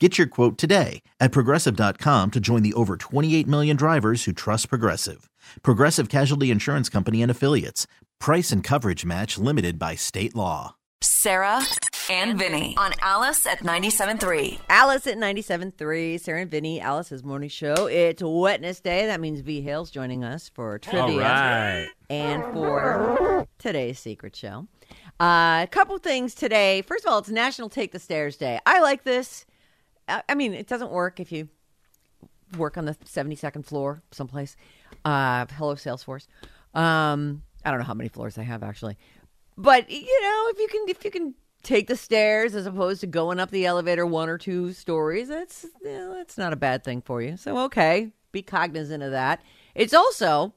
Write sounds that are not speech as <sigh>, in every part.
Get your quote today at progressive.com to join the over 28 million drivers who trust Progressive. Progressive Casualty Insurance Company and Affiliates. Price and coverage match limited by state law. Sarah and Vinny on Alice at 97.3. Alice at 97.3, Sarah and Vinny, Alice's morning show. It's Wednesday. That means V Hale's joining us for trivia All right. and for today's secret show. Uh, a couple things today. First of all, it's National Take the Stairs Day. I like this. I mean, it doesn't work if you work on the 72nd floor someplace. Uh, hello, Salesforce. Um, I don't know how many floors I have actually, but you know, if you can, if you can take the stairs as opposed to going up the elevator one or two stories, that's you know, that's not a bad thing for you. So okay, be cognizant of that. It's also,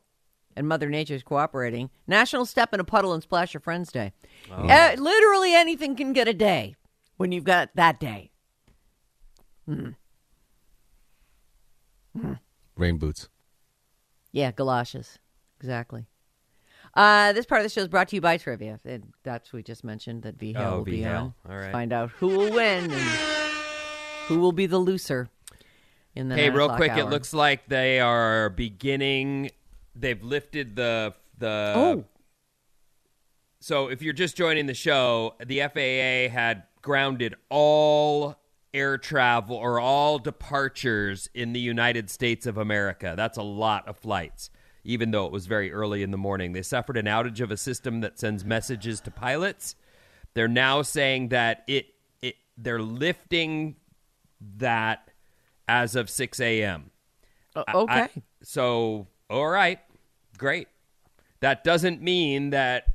and Mother Nature's cooperating, National Step in a Puddle and Splash Your Friends Day. Uh, literally anything can get a day when you've got that day. Rain boots. Yeah, galoshes. Exactly. Uh, this part of the show is brought to you by Trivia. And that's we just mentioned that V Hale Oh, will be on. All right. Find out who will win and who will be the loser in the Hey, real quick, it looks like they are beginning. They've lifted the the. Oh. So if you're just joining the show, the FAA had grounded all air travel or all departures in the United States of America. That's a lot of flights. Even though it was very early in the morning, they suffered an outage of a system that sends messages to pilots. They're now saying that it it they're lifting that as of 6 a.m. Uh, I- okay. I- so, all right, great. That doesn't mean that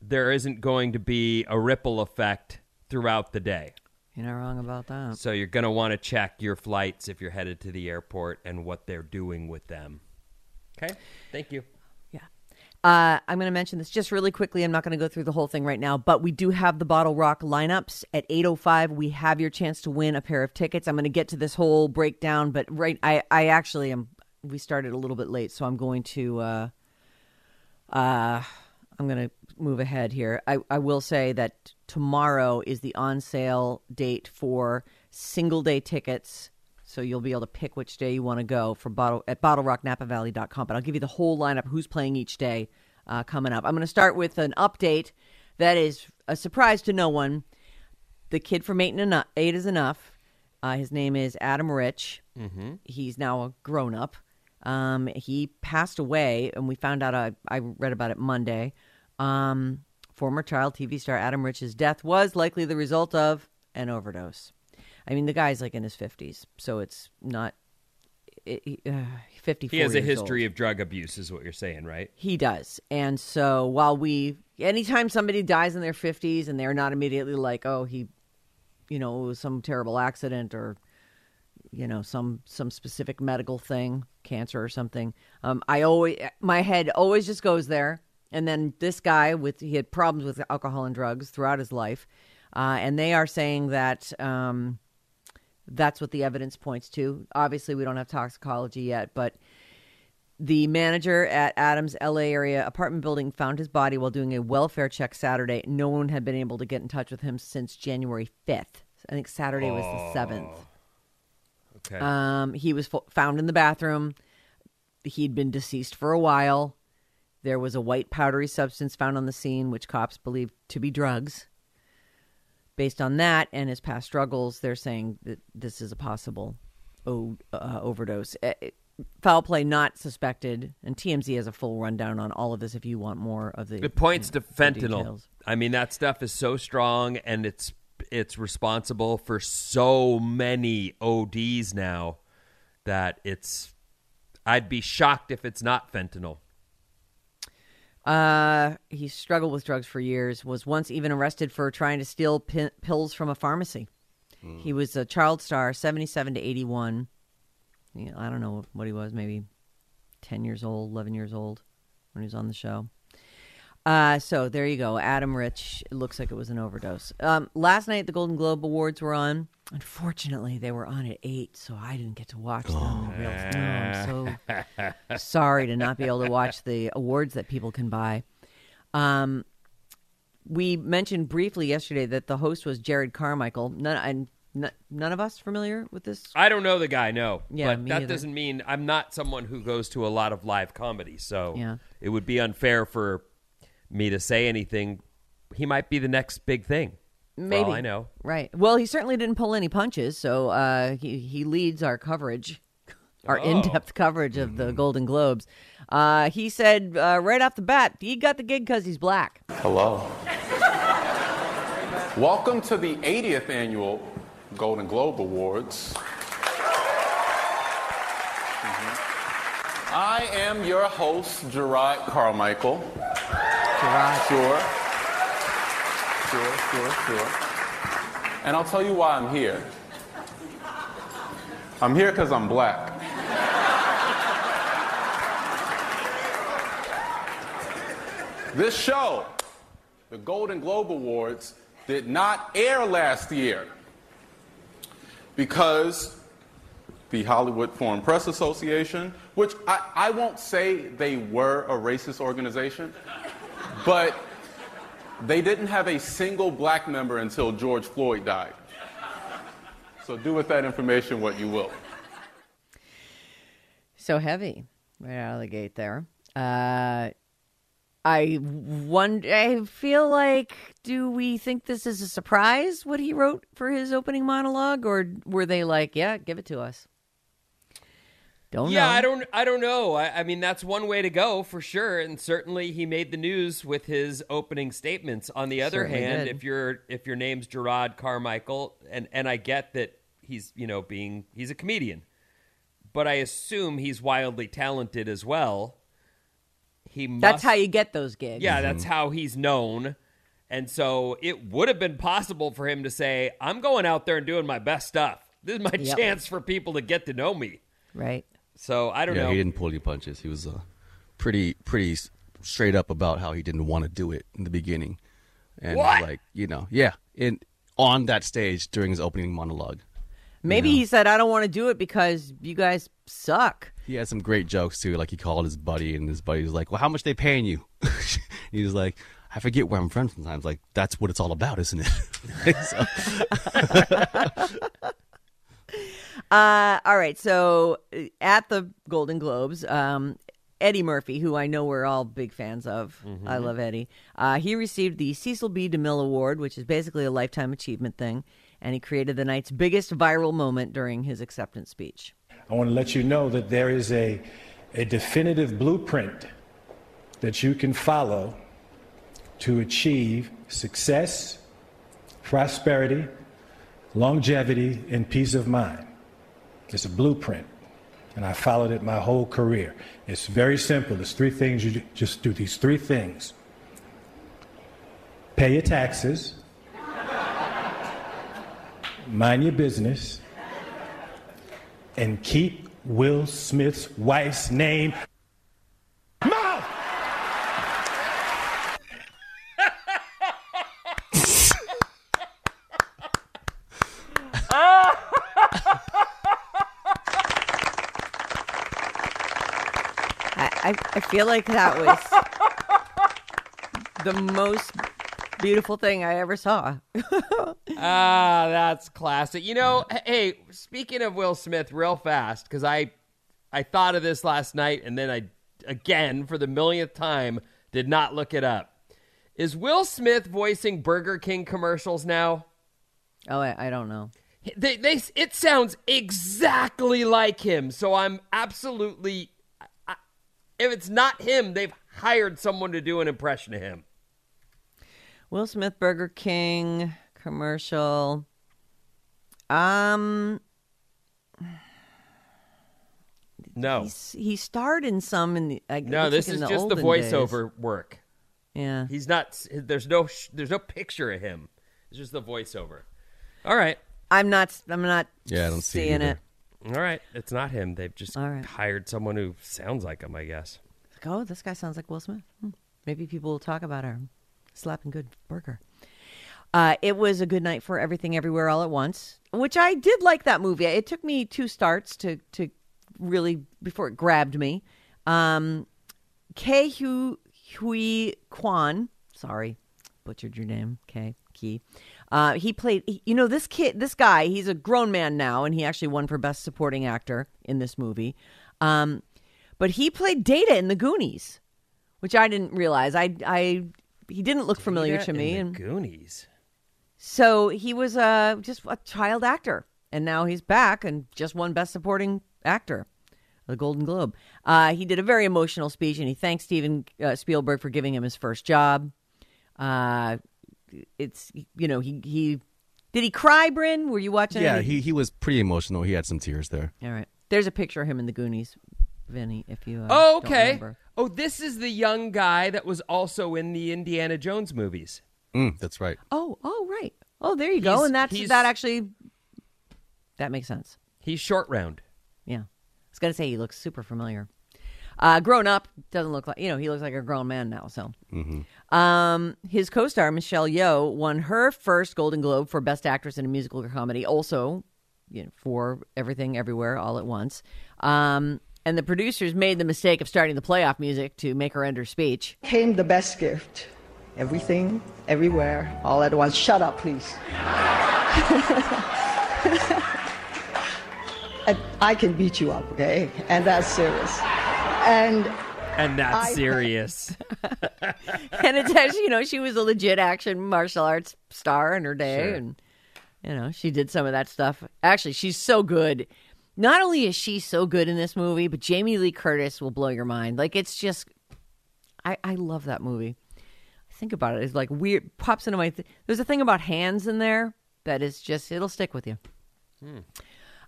there isn't going to be a ripple effect throughout the day. You're not wrong about that. So you're going to want to check your flights if you're headed to the airport and what they're doing with them. Okay? Thank you. Yeah. Uh, I'm going to mention this just really quickly. I'm not going to go through the whole thing right now, but we do have the BottleRock lineups at 8:05. We have your chance to win a pair of tickets. I'm going to get to this whole breakdown, but right, I, I actually am. We started a little bit late, so I'm going to. Uh, uh, I'm going to move ahead here. I, I will say that tomorrow is the on sale date for single day tickets. So you'll be able to pick which day you want to go for bottle at bottlerocknapavalley.com. But I'll give you the whole lineup, who's playing each day uh, coming up. I'm going to start with an update that is a surprise to no one. The kid from Eight, enough, Eight is Enough. Uh, his name is Adam Rich. Mm-hmm. He's now a grown up. Um, he passed away, and we found out. I, I read about it Monday. Um, former child TV star Adam Rich's death was likely the result of an overdose. I mean, the guy's like in his fifties, so it's not. It, uh, Fifty-four. He has a history old. of drug abuse, is what you're saying, right? He does. And so while we, anytime somebody dies in their 50s and they're not immediately like, oh, he, you know, it was some terrible accident or, you know, some some specific medical thing, cancer or something. Um, I always, my head always just goes there. And then this guy with, he had problems with alcohol and drugs throughout his life. Uh, and they are saying that, um, that's what the evidence points to. Obviously, we don't have toxicology yet, but the manager at Adams LA area apartment building found his body while doing a welfare check Saturday. No one had been able to get in touch with him since January 5th. I think Saturday was the 7th. Okay. Um, he was fo- found in the bathroom. He'd been deceased for a while. There was a white powdery substance found on the scene, which cops believe to be drugs. based on that and his past struggles, they're saying that this is a possible o- uh, overdose. Uh, foul play not suspected, and TMZ has a full rundown on all of this if you want more of the. It points you know, to fentanyl. I mean, that stuff is so strong, and it's it's responsible for so many ODs now that it's. I'd be shocked if it's not fentanyl. Uh, he struggled with drugs for years. Was once even arrested for trying to steal pi- pills from a pharmacy. He was a child star, seventy-seven to eighty-one. Yeah, I don't know what he was, maybe ten years old, eleven years old when he was on the show. Uh, so there you go, Adam Rich. It looks like it was an overdose. Um, last night the Golden Globe Awards were on. Unfortunately, they were on at eight, so I didn't get to watch them. Real- no, I'm so sorry to not be able to watch the awards that people can buy. Um, we mentioned briefly yesterday that the host was Jerrod Carmichael. None, none of us familiar with this. I don't know the guy, no. Yeah, but that neither. doesn't mean I'm not someone who goes to a lot of live comedy. So Yeah. it would be unfair for me to say anything. He might be the next big thing. Maybe all I know. Right. Well, he certainly didn't pull any punches, so uh, he he leads our coverage, our Oh. in-depth coverage of the Golden Globes. Uh, he said uh, right off the bat, he got the gig because he's black. Hello. Welcome to the 80th annual Golden Globe Awards. Mhm. I am your host, Jerrod Carmichael. Sure. Sure, sure, sure. And I'll tell you why I'm here. I'm here because I'm black. This show, the Golden Globe Awards, did not air last year because the Hollywood Foreign Press Association, which I, I won't say they were a racist organization, but they didn't have a single black member until George Floyd died. So do with that information what you will. So heavy, right out of the gate there. Uh, I wonder. I feel like, do we think this is a surprise? What he wrote for his opening monologue, or were they like, "Yeah, give it to us"? Don't yeah, know. I don't. I don't know. I, I mean, that's one way to go for sure, and certainly he made the news with his opening statements. On the other Certainly hand, did. if your if your name's Jerrod Carmichael, and and I get that he's you know being he's a comedian, but I assume he's wildly talented as well. He must, That's how you get those gigs. Yeah, that's mm-hmm. how he's known. And so it would have been possible for him to say, I'm going out there and doing my best stuff. This is my Yep. chance for people to get to know me. right. So I don't yeah, know. he didn't pull any punches. He was uh, pretty pretty straight up about how he didn't want to do it in the beginning, and What? like you know, yeah, in on that stage during his opening monologue, Maybe he said, "I don't want to do it because you guys suck." he had some great jokes too. Like he called his buddy, and his buddy was like, "Well, how much they paying you?" <laughs> he was like, "I forget where I'm from sometimes. Like that's what it's all about, isn't it?" <laughs> so, <laughs> Uh, all right. So uh, at the Golden Globes, um, Eddie Murphy, who I know we're all big fans of, I love Eddie. Uh, he received the Cecil B. DeMille Award, which is basically a lifetime achievement thing, and he created the night's biggest viral moment during his acceptance speech. I want to let you know that there is a, a definitive blueprint that you can follow to achieve success, prosperity, longevity, and peace of mind. It's a blueprint, and I followed it my whole career. It's very simple. It's three things you just do these three things pay your taxes, mind your business, and keep Will Smith's wife's name feel like that was the most beautiful thing I ever saw. <laughs> Ah, that's classic. You know, hey, speaking of Will Smith, real fast, because I, I thought of this last night, and then I, again for the millionth time, did not look it up. Is Will Smith voicing Burger King commercials now? Oh, I, I don't know. They, they, it sounds exactly like him. So I'm absolutely. I, if it's not him, they've hired someone to do an impression of him. Will Smith Burger King commercial. Um, No, he's, he starred in some in the. I, no, this like is in just the voiceover days. work. Yeah. He's not. There's no. There's no picture of him. It's just the voiceover. All right. I'm not. I'm not. Yeah, I don't see it seeing either. it. All right. It's not him. They've just All right. hired someone who sounds like him. I guess. Like, oh, this guy sounds like Will Smith. Hmm. Maybe people will talk about our slapping good burger. Uh, it was a good night for everything, everywhere, all at once, which I did like that movie. It took me two starts to to really before it grabbed me. Um, K. Hu Hui Kwan, sorry, butchered your name, K. Key. Uh, he played. You know this kid, this guy. He's a grown man now, and he actually won for best supporting actor in this movie. Um, but he played Data in the Goonies, which I didn't realize. I, I, he didn't look familiar to me, in and Goonies. so he was uh, just a child actor, and now he's back and just won Best Supporting Actor, the Golden Globe. Uh, he did a very emotional speech, and he thanked Steven uh, Spielberg for giving him his first job. Uh, it's you know he he did he cry, Bryn? Were you watching? Yeah, it? he, he was pretty emotional. He had some tears there. All right. There's a picture of him in the Goonies, Vinny. If you uh, Oh, don't okay. Oh, this is the young guy that was also in the Indiana Jones movies. Mm, that's right. Oh, oh, right. Oh, there you go. And that's that actually that makes sense. He's short round. Yeah. I was gonna say he looks super familiar. Uh, grown up doesn't look like you know he looks like a grown man now. So, um, his co-star Michelle Yeoh won her first Golden Globe for Best Actress in a Musical Comedy, also you know, for Everything Everywhere All at Once. Um, and the producers made the mistake of starting the playoff music to make her end her speech. came the best gift. Everything, everywhere, all at once. Shut up, please. <laughs> I can beat you up, okay? And that's serious. And And that's I- serious. <laughs> and it's actually, you know, she was a legit action martial arts star in her day, Sure. and you know, she did some of that stuff. Actually, she's so good. Not only is she so good in this movie, but Jamie Lee Curtis will blow your mind. Like it's just, I I love that movie. Think about it; it's like weird. Pops into my. Th- There's a thing about hands in there that is just it'll stick with you. Hmm.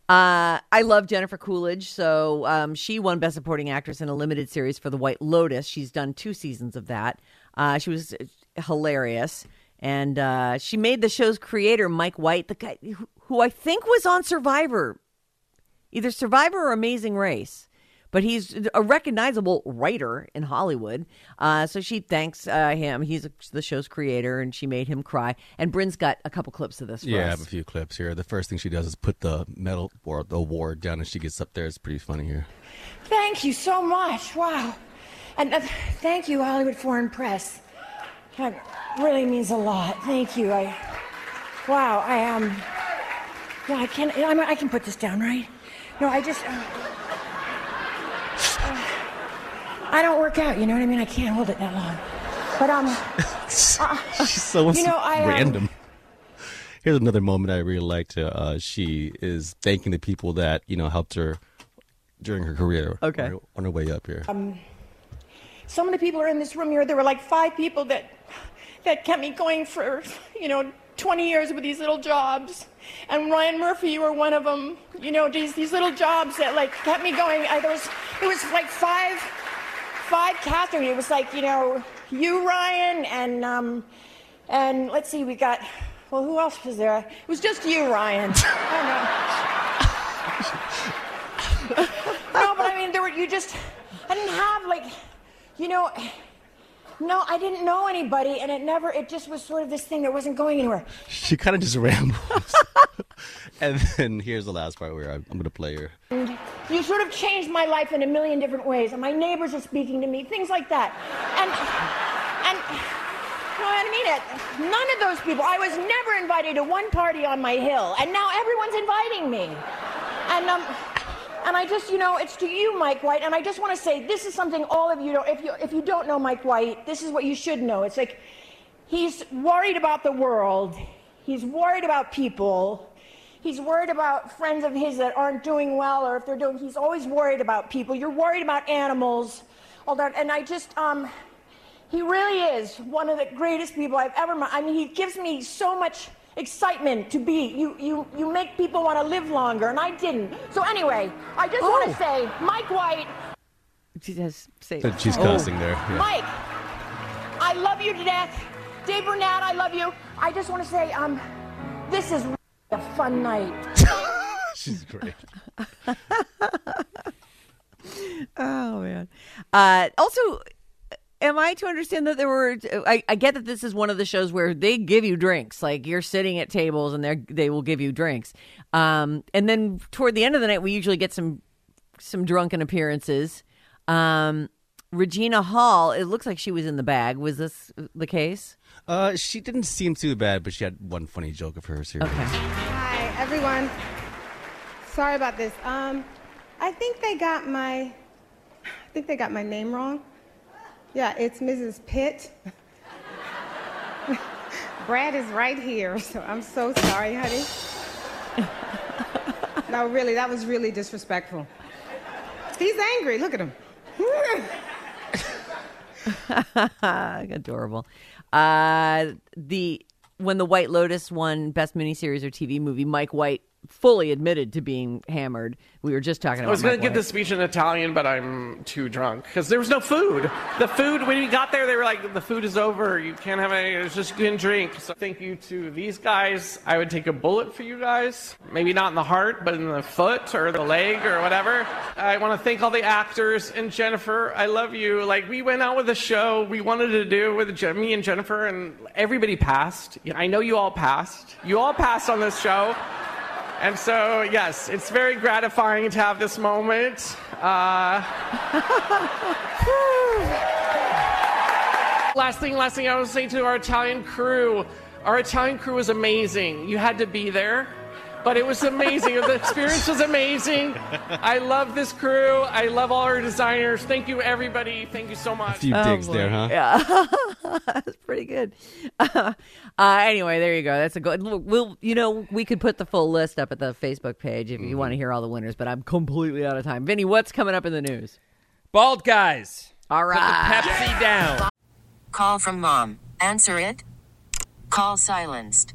Uh, I love Jennifer Coolidge. So um, she won Best Supporting Actress in a limited series for The White Lotus. She's done two seasons of that. Uh, she was uh, hilarious. And uh, she made the show's creator, Mike White, the guy who, who I think was on Survivor, either Survivor or Amazing Race. But he's a recognizable writer in Hollywood. Uh, so she thanks uh, him. He's the show's creator, and she made him cry. And Bryn's got a couple clips of this for Yeah, I have a few clips here. The first thing she does is put the medal or the award down as she gets up there. It's pretty funny here. Thank you so much. Wow. And uh, thank you, Hollywood Foreign Press. That really means a lot. Thank you. I. Wow. I am. Um, yeah, I can. I, I can put this down, right? No, I just. Uh, I don't work out. You know what I mean? I can't hold it that long. But um. <laughs> She's so You know, I, um, random. Here's another moment I really liked. Uh, she is thanking the people that you know helped her during her career. Okay. on her, on her way up here. some of the people are in this room here. There were like five people that that kept me going for you know 20 years with these little jobs, and Ryan Murphy, you were one of them. You know these these little jobs that like kept me going. I, there was it was like five five Catherine. It was like you know you Ryan and um and let's see we got. Well, who else was there? It was just you, Ryan. <laughs> No, but I mean, there were you just. I didn't have like, you know. No, I didn't know anybody, and it never. It just was sort of this thing that wasn't going anywhere. She kind of just <laughs> rambles. and then here's the last part where I'm, I'm going to play her. And you sort of changed my life in a million different ways, and my neighbors are speaking to me, things like that. And and no, I mean it. None of those people. I was never invited to one party on my hill, and now everyone's inviting me. And um. And I just, you know, it's to you, Mike White. And I just want to say, this is something all of you don't. If you if you don't know Mike White, this is what you should know. It's like he's worried about the world. He's worried about people. He's worried about friends of his that aren't doing well or if they're doing, he's always worried about people. You're worried about animals, all that. And I just, um, he really is one of the greatest people I've ever met. I mean, he gives me so much excitement to be. You, you, you make people want to live longer, and I didn't. So anyway, I just want to say, Mike White, She has say. So she's Oh. cussing there. Yeah. Mike, I love you to death. Dave Bernad, I love you. I just want to say, um, this is a fun night. <laughs> She's great. <laughs> Oh man. Uh, also, am I to understand that there were? I, I get that this is one of the shows where they give you drinks, like you're sitting at tables and they they will give you drinks. Um, and then toward the end of the night, we usually get some some drunken appearances. Um, Regina Hall, it looks like she was in the bag. Was this the case? Uh, she didn't seem too bad, but she had one funny joke of hers here. Okay. Hi, everyone. Sorry about this. Um, I think they got my, I think they got my name wrong. Yeah, it's Mrs. Pitt. Brad is right here, <laughs> so I'm so sorry, honey. no, really, that was really disrespectful. He's angry. Look at him. <laughs> Adorable. Uh, the when the White Lotus won Best Miniseries or TV Movie, Mike White fully admitted to being hammered. We were just talking about. I was going to give this speech in Italian, but I'm too drunk because there was no food. The food, when we got there, they were like, the food is over. You can't have any. It's just good drink. So thank you to these guys. I would take a bullet for you guys. Maybe not in the heart, but in the foot or the leg or whatever. I want to thank all the actors and Jennifer. I love you. Like, we went out with a show we wanted to do with me and Jennifer, and everybody passed. I know you all passed. You all passed on this show. And so, yes, it's very gratifying to have this moment. Uh, <laughs> last thing, last thing I was say to our Italian crew. Our Italian crew was amazing. You had to be there, but it was amazing. the experience was amazing. I love this crew. I love all our designers. Thank you, everybody. Thank you so much. A few digs there, huh? Yeah, <laughs> that's pretty good. <laughs> uh, anyway, there you go. That's a good. We'll, you know, we could put the full list up at the Facebook page if you want to hear all the winners. But I'm completely out of time. Vinny, what's coming up in the news? Bald guys. All right. Put the right. Pepsi down. Call from mom. Answer it. Call silenced.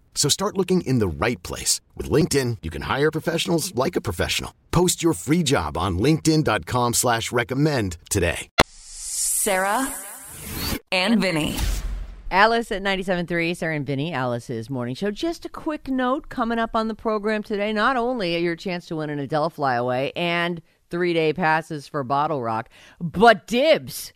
So start looking in the right place. With LinkedIn, you can hire professionals like a professional. Post your free job on linkedin.com slash recommend today. Sarah and Vinny. Alice at 97.3, Sarah and Vinny, Alice's morning show. Just a quick note coming up on the program today. Not only your chance to win an Adele flyaway and three day passes for BottleRock, but dibs.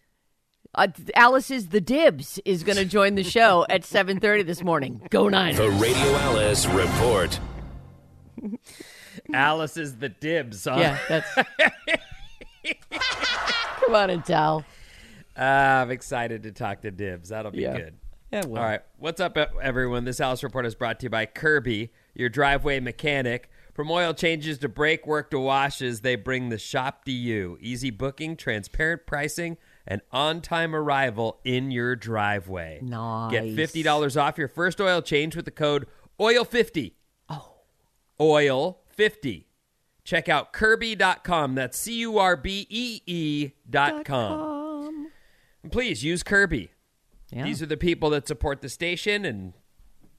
Uh, Alice's The Dibs is going to join the show at <laughs> 7.30 this morning. Go Niners. The Radio Alice Report. <laughs> Alice is the dibs, huh? Yeah, that's. <laughs> Come on and tell. Uh, I'm excited to talk to Dibs. That'll be Yeah. good. Yeah, well. All right. What's up, everyone? This Alice Report is brought to you by Curbee, your driveway mechanic. From oil changes to brake work to washes, they bring the shop to you. Easy booking, transparent pricing, and on time arrival in your driveway. Nice. Get $50 off your first oil change with the code OIL50. Oh. OIL50. Check out Curbee.com. That's C U R B E E dot com. And please use Kirby. Yeah. These are the people that support the station, and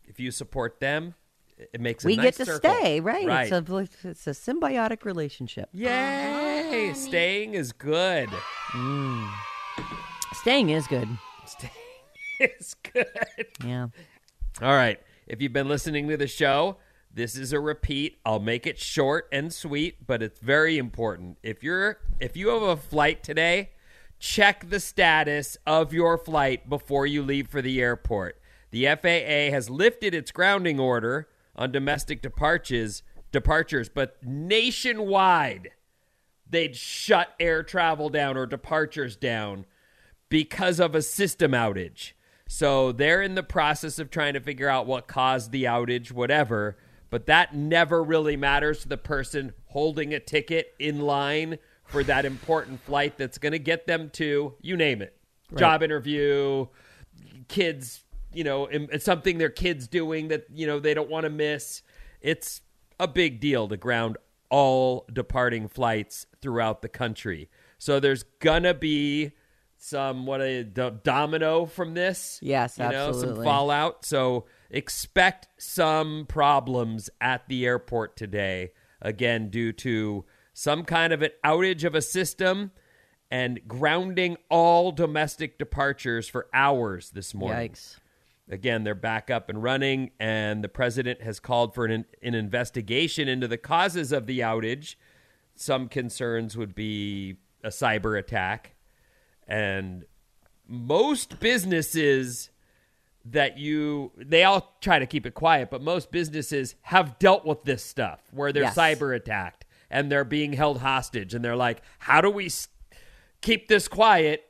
if you support them, it makes a we nice get to circle. stay, right? Right. It's a it's a symbiotic relationship. Yay! Staying is good. Mm. Staying is good. It's good. Yeah. All right. If you've been listening to the show, this is a repeat. I'll make it short and sweet, but it's very important. If you're if you have a flight today, check the status of your flight before you leave for the airport. The FAA has lifted its grounding order on domestic departures, departures, but nationwide they'd shut air travel down or departures down because of a system outage. So they're in the process of trying to figure out what caused the outage, whatever. But that never really matters to the person holding a ticket in line for that important flight that's going to get them to, you name it, Right. job interview, kids, you know, it's something their kids doing that, you know, they don't want to miss. It's a big deal to ground all departing flights throughout the country. So there's gonna be some what a domino from this. Yes, you know, some fallout. So expect some problems at the airport today. Again, due to some kind of an outage of a system and grounding all domestic departures for hours this morning. Yikes. Again, they're back up and running, and the president has called for an, an investigation into the causes of the outage. Some concerns would be a cyber attack. And most businesses that you, they all try to keep it quiet, but most businesses have dealt with this stuff where they're Yes. cyber attacked and they're being held hostage. And they're like, how do we keep this quiet,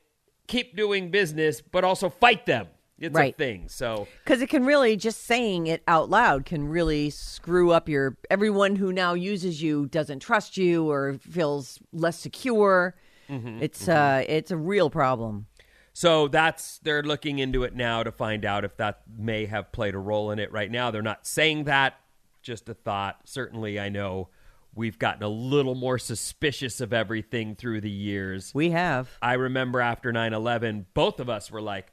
keep doing business, but also fight them? It's Right. a thing. So Because it can really just saying it out loud can really screw up your everyone who now uses you doesn't trust you or feels less secure. Mhm, It's uh it's a real problem. So that's they're looking into it now to find out if that may have played a role in it. Right now, they're not saying that. Just a thought. Certainly, I know we've gotten a little more suspicious of everything through the years. We have. I remember after 9/11, both of us were like,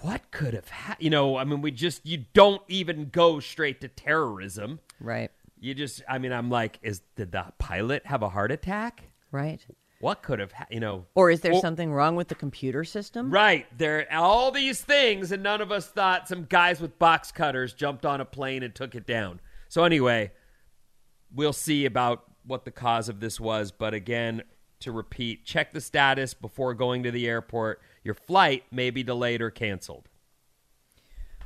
"What could have happened?" You know, I mean, we just you don't even go straight to terrorism. Right. You just, I mean, I'm like, is did the pilot have a heart attack? Right. What could have, ha- you know? Or is there Or- something wrong with the computer system? Right. There are all these things, and none of us thought some guys with box cutters jumped on a plane and took it down. So, anyway, we'll see about what the cause of this was. But again, to repeat, check the status before going to the airport. Your flight may be delayed or canceled.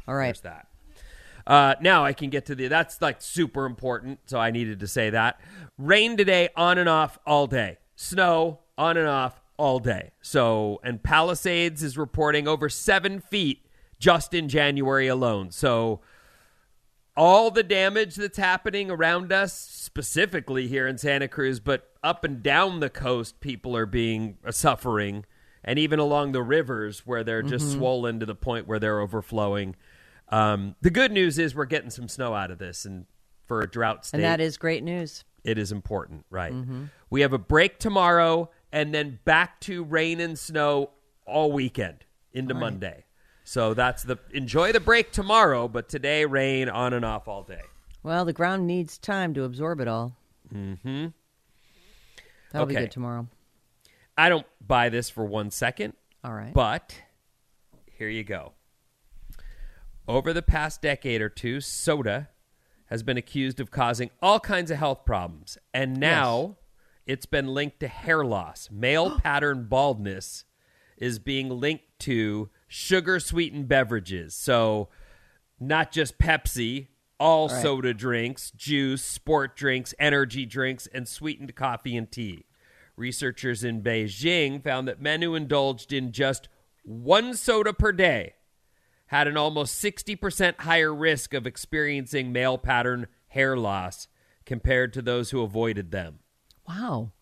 All right. There's that. Uh, now I can get to the. That's like super important, so I needed to say that. Rain today, on and off all day. Snow on and off all day. So, and Palisades is reporting over seven feet just in January alone. So, all the damage that's happening around us, specifically here in Santa Cruz, but up and down the coast, people are being uh, suffering, and even along the rivers where they're just Mhm. swollen to the point where they're overflowing. Um, the good news is we're getting some snow out of this, and for a drought state, And that is great news. It is important, right? Mhm. We have a break tomorrow, and then back to rain and snow all weekend into All right. Monday. So that's the enjoy the break tomorrow, but today rain on and off all day. Well, the ground needs time to absorb it all. Mm-hmm. That'll be good tomorrow. I don't buy this for one second. All right. But here you go. Over the past decade or two, soda has been accused of causing all kinds of health problems. And now it's been linked to hair loss. Male <gasps> pattern baldness is being linked to sugar sweetened beverages. So, not just Pepsi, all Right. soda drinks, juice, sport drinks, energy drinks, and sweetened coffee and tea. Researchers in Beijing found that men who indulged in just one soda per day had an almost 60% higher risk of experiencing male pattern hair loss compared to those who avoided them. Wow.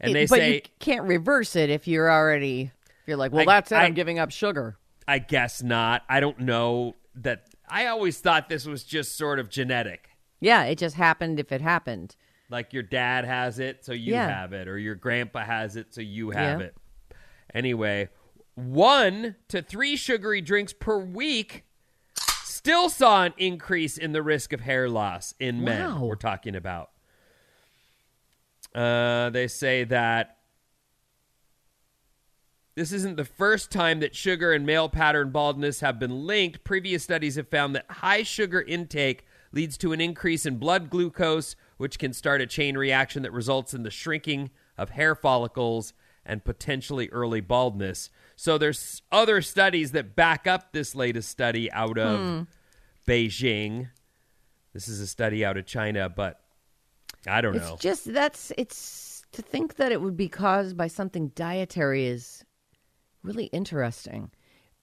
And It- they but say you can't reverse it if you're already. You're like, well, I- that's it. I- I'm giving up sugar. I guess not. I don't know that. I always thought this was just sort of genetic. Yeah, it just happened if it happened. Like your dad has it, so you Yeah. have it, or your grandpa has it, so you have Yeah. it. Anyway, one to three sugary drinks per week still saw an increase in the risk of hair loss in men. Wow. We're talking about. Uh, they say that this isn't the first time that sugar and male pattern baldness have been linked. Previous studies have found that high sugar intake leads to an increase in blood glucose, which can start a chain reaction that results in the shrinking of hair follicles and potentially early baldness. So there's other studies that back up this latest study out of Hmm. Beijing. This is a study out of China, but I don't It's know. just that's it's to think that it would be caused by something dietary is really interesting.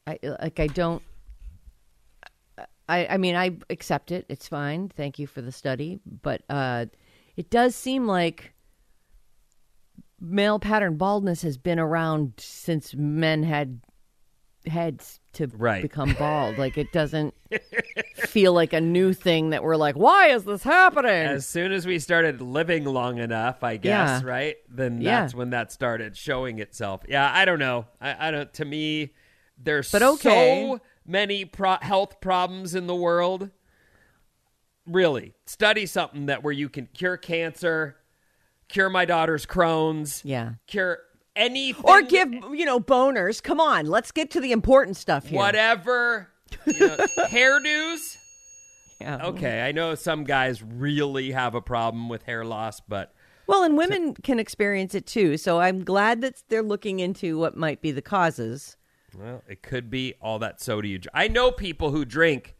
I like I don't. I I mean I accept it. It's fine. Thank you for the study, but uh, it does seem like male pattern baldness has been around since men had heads to Right. become bald. like it doesn't <laughs> feel like a new thing that we're like, why is this happening? As soon as we started living long enough, I guess, Yeah. right? Then Yeah. that's when that started showing itself. Yeah, I don't know. I, I don't. To me, there's But okay. so many pro- health problems in the world. Really, study something that where you can cure cancer, cure my daughter's Crohn's, Yeah. cure anything, or give you know boners. Come on, let's get to the important stuff here. whatever. You know, <laughs> hairdos. Yeah. Okay, I know some guys really have a problem with hair loss, but Well, and women can experience it too. So I'm glad that they're looking into what might be the causes. Well, it could be all that soda you drink. I know people who drink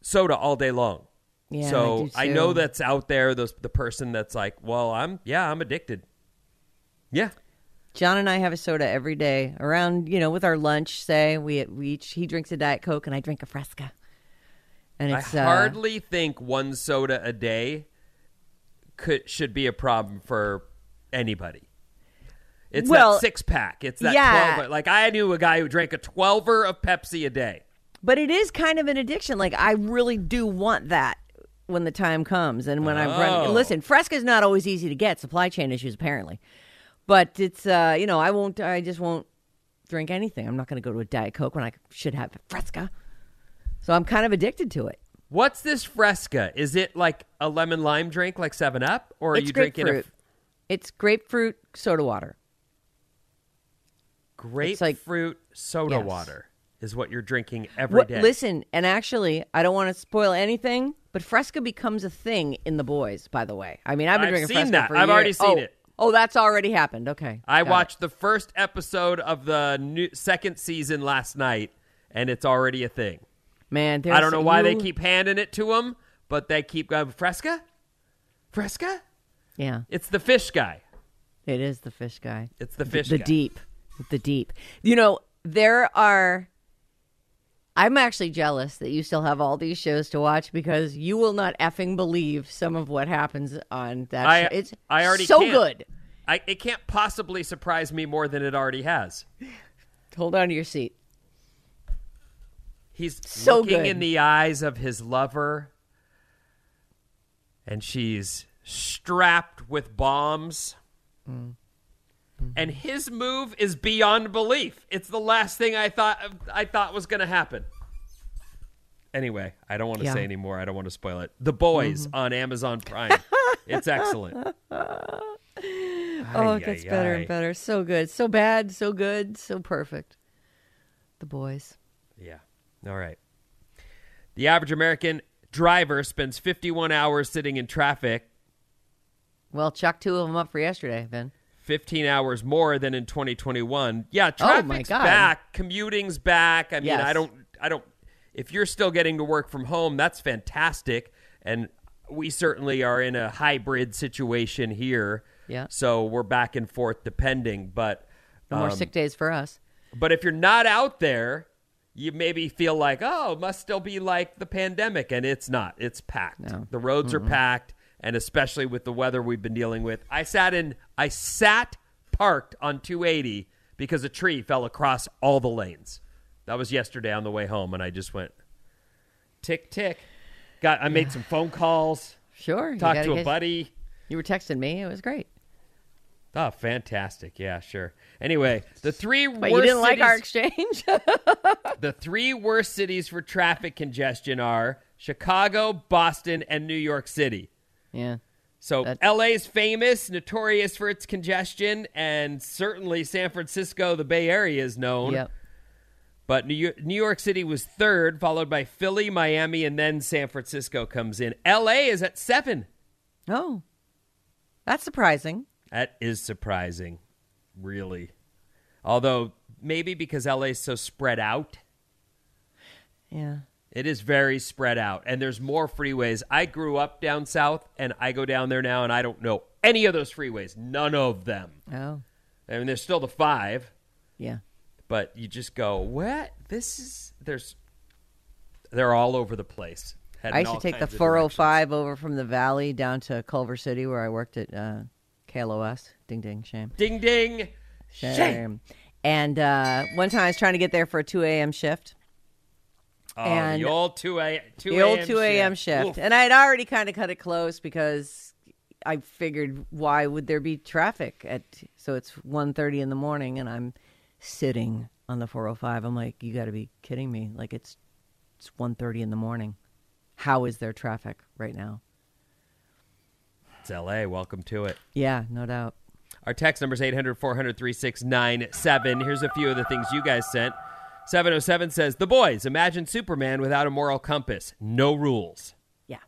soda all day long. Yeah, so I do know that's out there. Those the person that's like, well, I'm yeah, I'm addicted. Yeah, John and I have a soda every day around, you know, with our lunch. Say we we each he drinks a diet coke and I drink a Fresca. And it's I uh, hardly think one soda a day could should be a problem for anybody. It's Well, that six pack. It's that yeah. 12. Like I knew a guy who drank a twelver of Pepsi a day. But it is kind of an addiction. Like I really do want that when the time comes, and when I'm Oh. running. Listen, Fresca is not always easy to get. Supply chain issues, apparently. But it's uh, you know, I won't. I just won't drink anything. I'm not going to go to a diet coke when I should have Fresca. So I'm kind of addicted to it. What's this Fresca? Is it like a lemon lime drink, like Seven Up, or are it's you drinking grapefruit. a It's grapefruit soda water. grapefruit soda Yes. water? Is what you're drinking every What- day? Listen, and actually, I don't want to spoil anything, but Fresca becomes a thing in the boys. By the way, I mean I've been I've drinking seen Fresca that. for I've already seen Oh, it. Oh, that's already happened. Okay, I Got it. watched the first episode of the new second season last night, and it's already a thing. Man, I don't know why they keep handing it to them, but they keep going Fresca, Fresca. Yeah, It's the fish guy. it is the fish guy. It's the fish the guy. deep, the deep. You know, there are. I'm actually jealous that you still have all these shows to watch because you will not effing believe some of what happens on that I show. It's I already so can't. good. I, it can't possibly surprise me more than it already has. Hold on to your seat. He's So looking good. in the eyes of his lover, and she's strapped with bombs. Mm. And his move is beyond belief. It's the last thing I thought I thought was going to happen. Anyway, I don't want to Yeah. say anymore. I don't want to spoil it. The Boys Mhm. on Amazon Prime. <laughs> it's excellent. Oh, it gets better and better. So good. So bad. So good. So perfect. The boys. Yeah. All right. The average American driver spends 51 hours sitting in traffic, Well, chuck two of them up for yesterday, Ben. 15 hours more than in 2021. Yeah, Oh, traffic's God. back, commuting's back. I mean, Yes. I don't I don't if you're still getting to work from home, that's fantastic and we certainly are in a hybrid situation here. Yeah. So we're back and forth depending, but No more um, sick days for us. But if you're not out there, you maybe feel like, oh, it must still be like the pandemic, and it's not. It's packed. The roads are Mm-mm. packed, and especially with the weather we've been dealing with. I sat in I sat parked on 280 because a tree fell across all the lanes. That was yesterday on the way home, and I just went tick tick. Got I made some phone calls. Sure. Talked gotta a buddy. You were texting me. It was great. Oh, fantastic! Yeah, sure. Anyway, the three <laughs> But worst you didn't like our exchange? <laughs> the three worst cities for traffic congestion are Chicago, Boston, and New York City. yeah. So LA is famous, notorious for its congestion, and certainly San Francisco, the Bay Area, is known. Yep. But New York, New York City was third, followed by Philly, Miami, and then San Francisco comes in. LA is at seven. Oh, that's surprising. That is surprising, really. Although maybe because LA is so spread out. Yeah. It is very spread out, and there's more freeways. I grew up down south, and I go down there now, and I don't know any of those freeways. None of them. Oh. I mean, there's still the five, Yeah. but you just go, what? This is there's. They're all over the place. I used to take the kinds of 405 over from the valley down to Culver City where I worked at uh, KLOS. Ding ding, shame. Ding ding, shame. And uh, one time I was trying to get there for a 2 a.m. shift. Oh, and the old two a two the old. 2 a.m. shift. And I had already kind of cut it close because I figured why would there be traffic at so it's 1:30 in the morning and I'm sitting on the 405. I'm like, you got to be kidding me. Like it's it's 1:30 in the morning. How is there traffic right now? It's L.A. Welcome to it. Yeah, no doubt. Our text number is 800 400 3697. Here's a few of the things you guys sent. 707 says, The boys, imagine Superman without a moral compass. No rules. Yeah.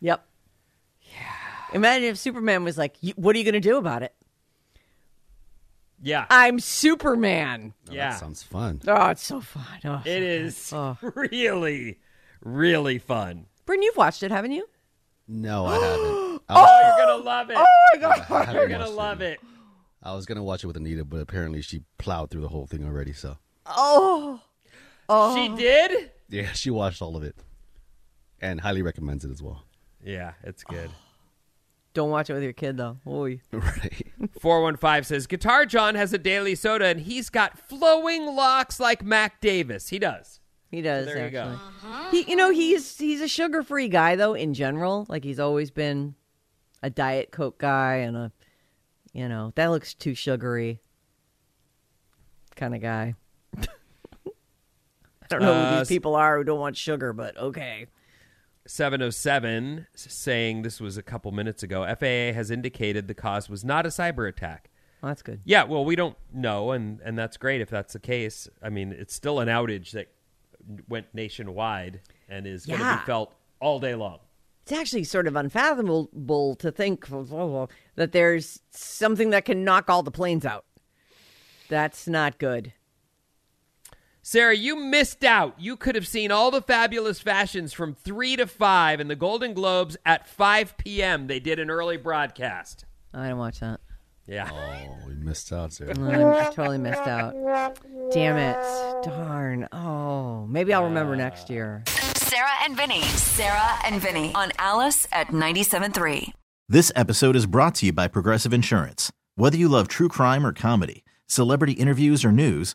Yep. Yeah. Imagine if Superman was like, "What are you going to do about it?" Yeah. I'm Superman. Oh, yeah. That sounds fun. Oh, it's so fun. Oh, It is oh. <laughs> really, really fun. Bryn, you've watched it, haven't you? No, I haven't. <gasps> I Oh, you're going to love it. Oh my god. You're going to watched love it. I was gonna watch it with Anita, but apparently she plowed through the whole thing already. So Oh. Oh. She oh. did? yeah, she watched all of it, and highly recommends it as well. Yeah, it's oh. good. Don't watch it with your kid though. Oy. <laughs> Right. 415 says, Guitar John has a daily soda and he's got flowing locks like Mac Davis. He does. He does. there you actually. go. He, you know, he's he's a sugar-free guy though. In general, like he's always been a diet coke guy and a, you know, that looks too sugary. Kind of guy. I don't know who Uh, these people are who don't want sugar, but okay. 707 saying this was a couple minutes ago. FAA has indicated the cause was not a cyber attack. Well, that's good. Yeah, well, we don't know, and, and that's great if that's the case. I mean, it's still an outage that went nationwide and is going to be felt all day long. It's actually sort of unfathomable to think that there's something that can knock all the planes out. That's not good. Sarah, you missed out. You could have seen all the fabulous fashions from 3 to 5 in the Golden Globes at 5 p.m. They did an early broadcast. I didn't watch that. Yeah. Oh, we missed out, Sarah. I <laughs> totally missed out. Damn it. Darn. Oh, maybe I'll remember next year. Sarah and Vinny. Sarah and Vinny on Alice at 97.3. This episode is brought to you by Progressive Insurance. Whether you love true crime or comedy, celebrity interviews or news,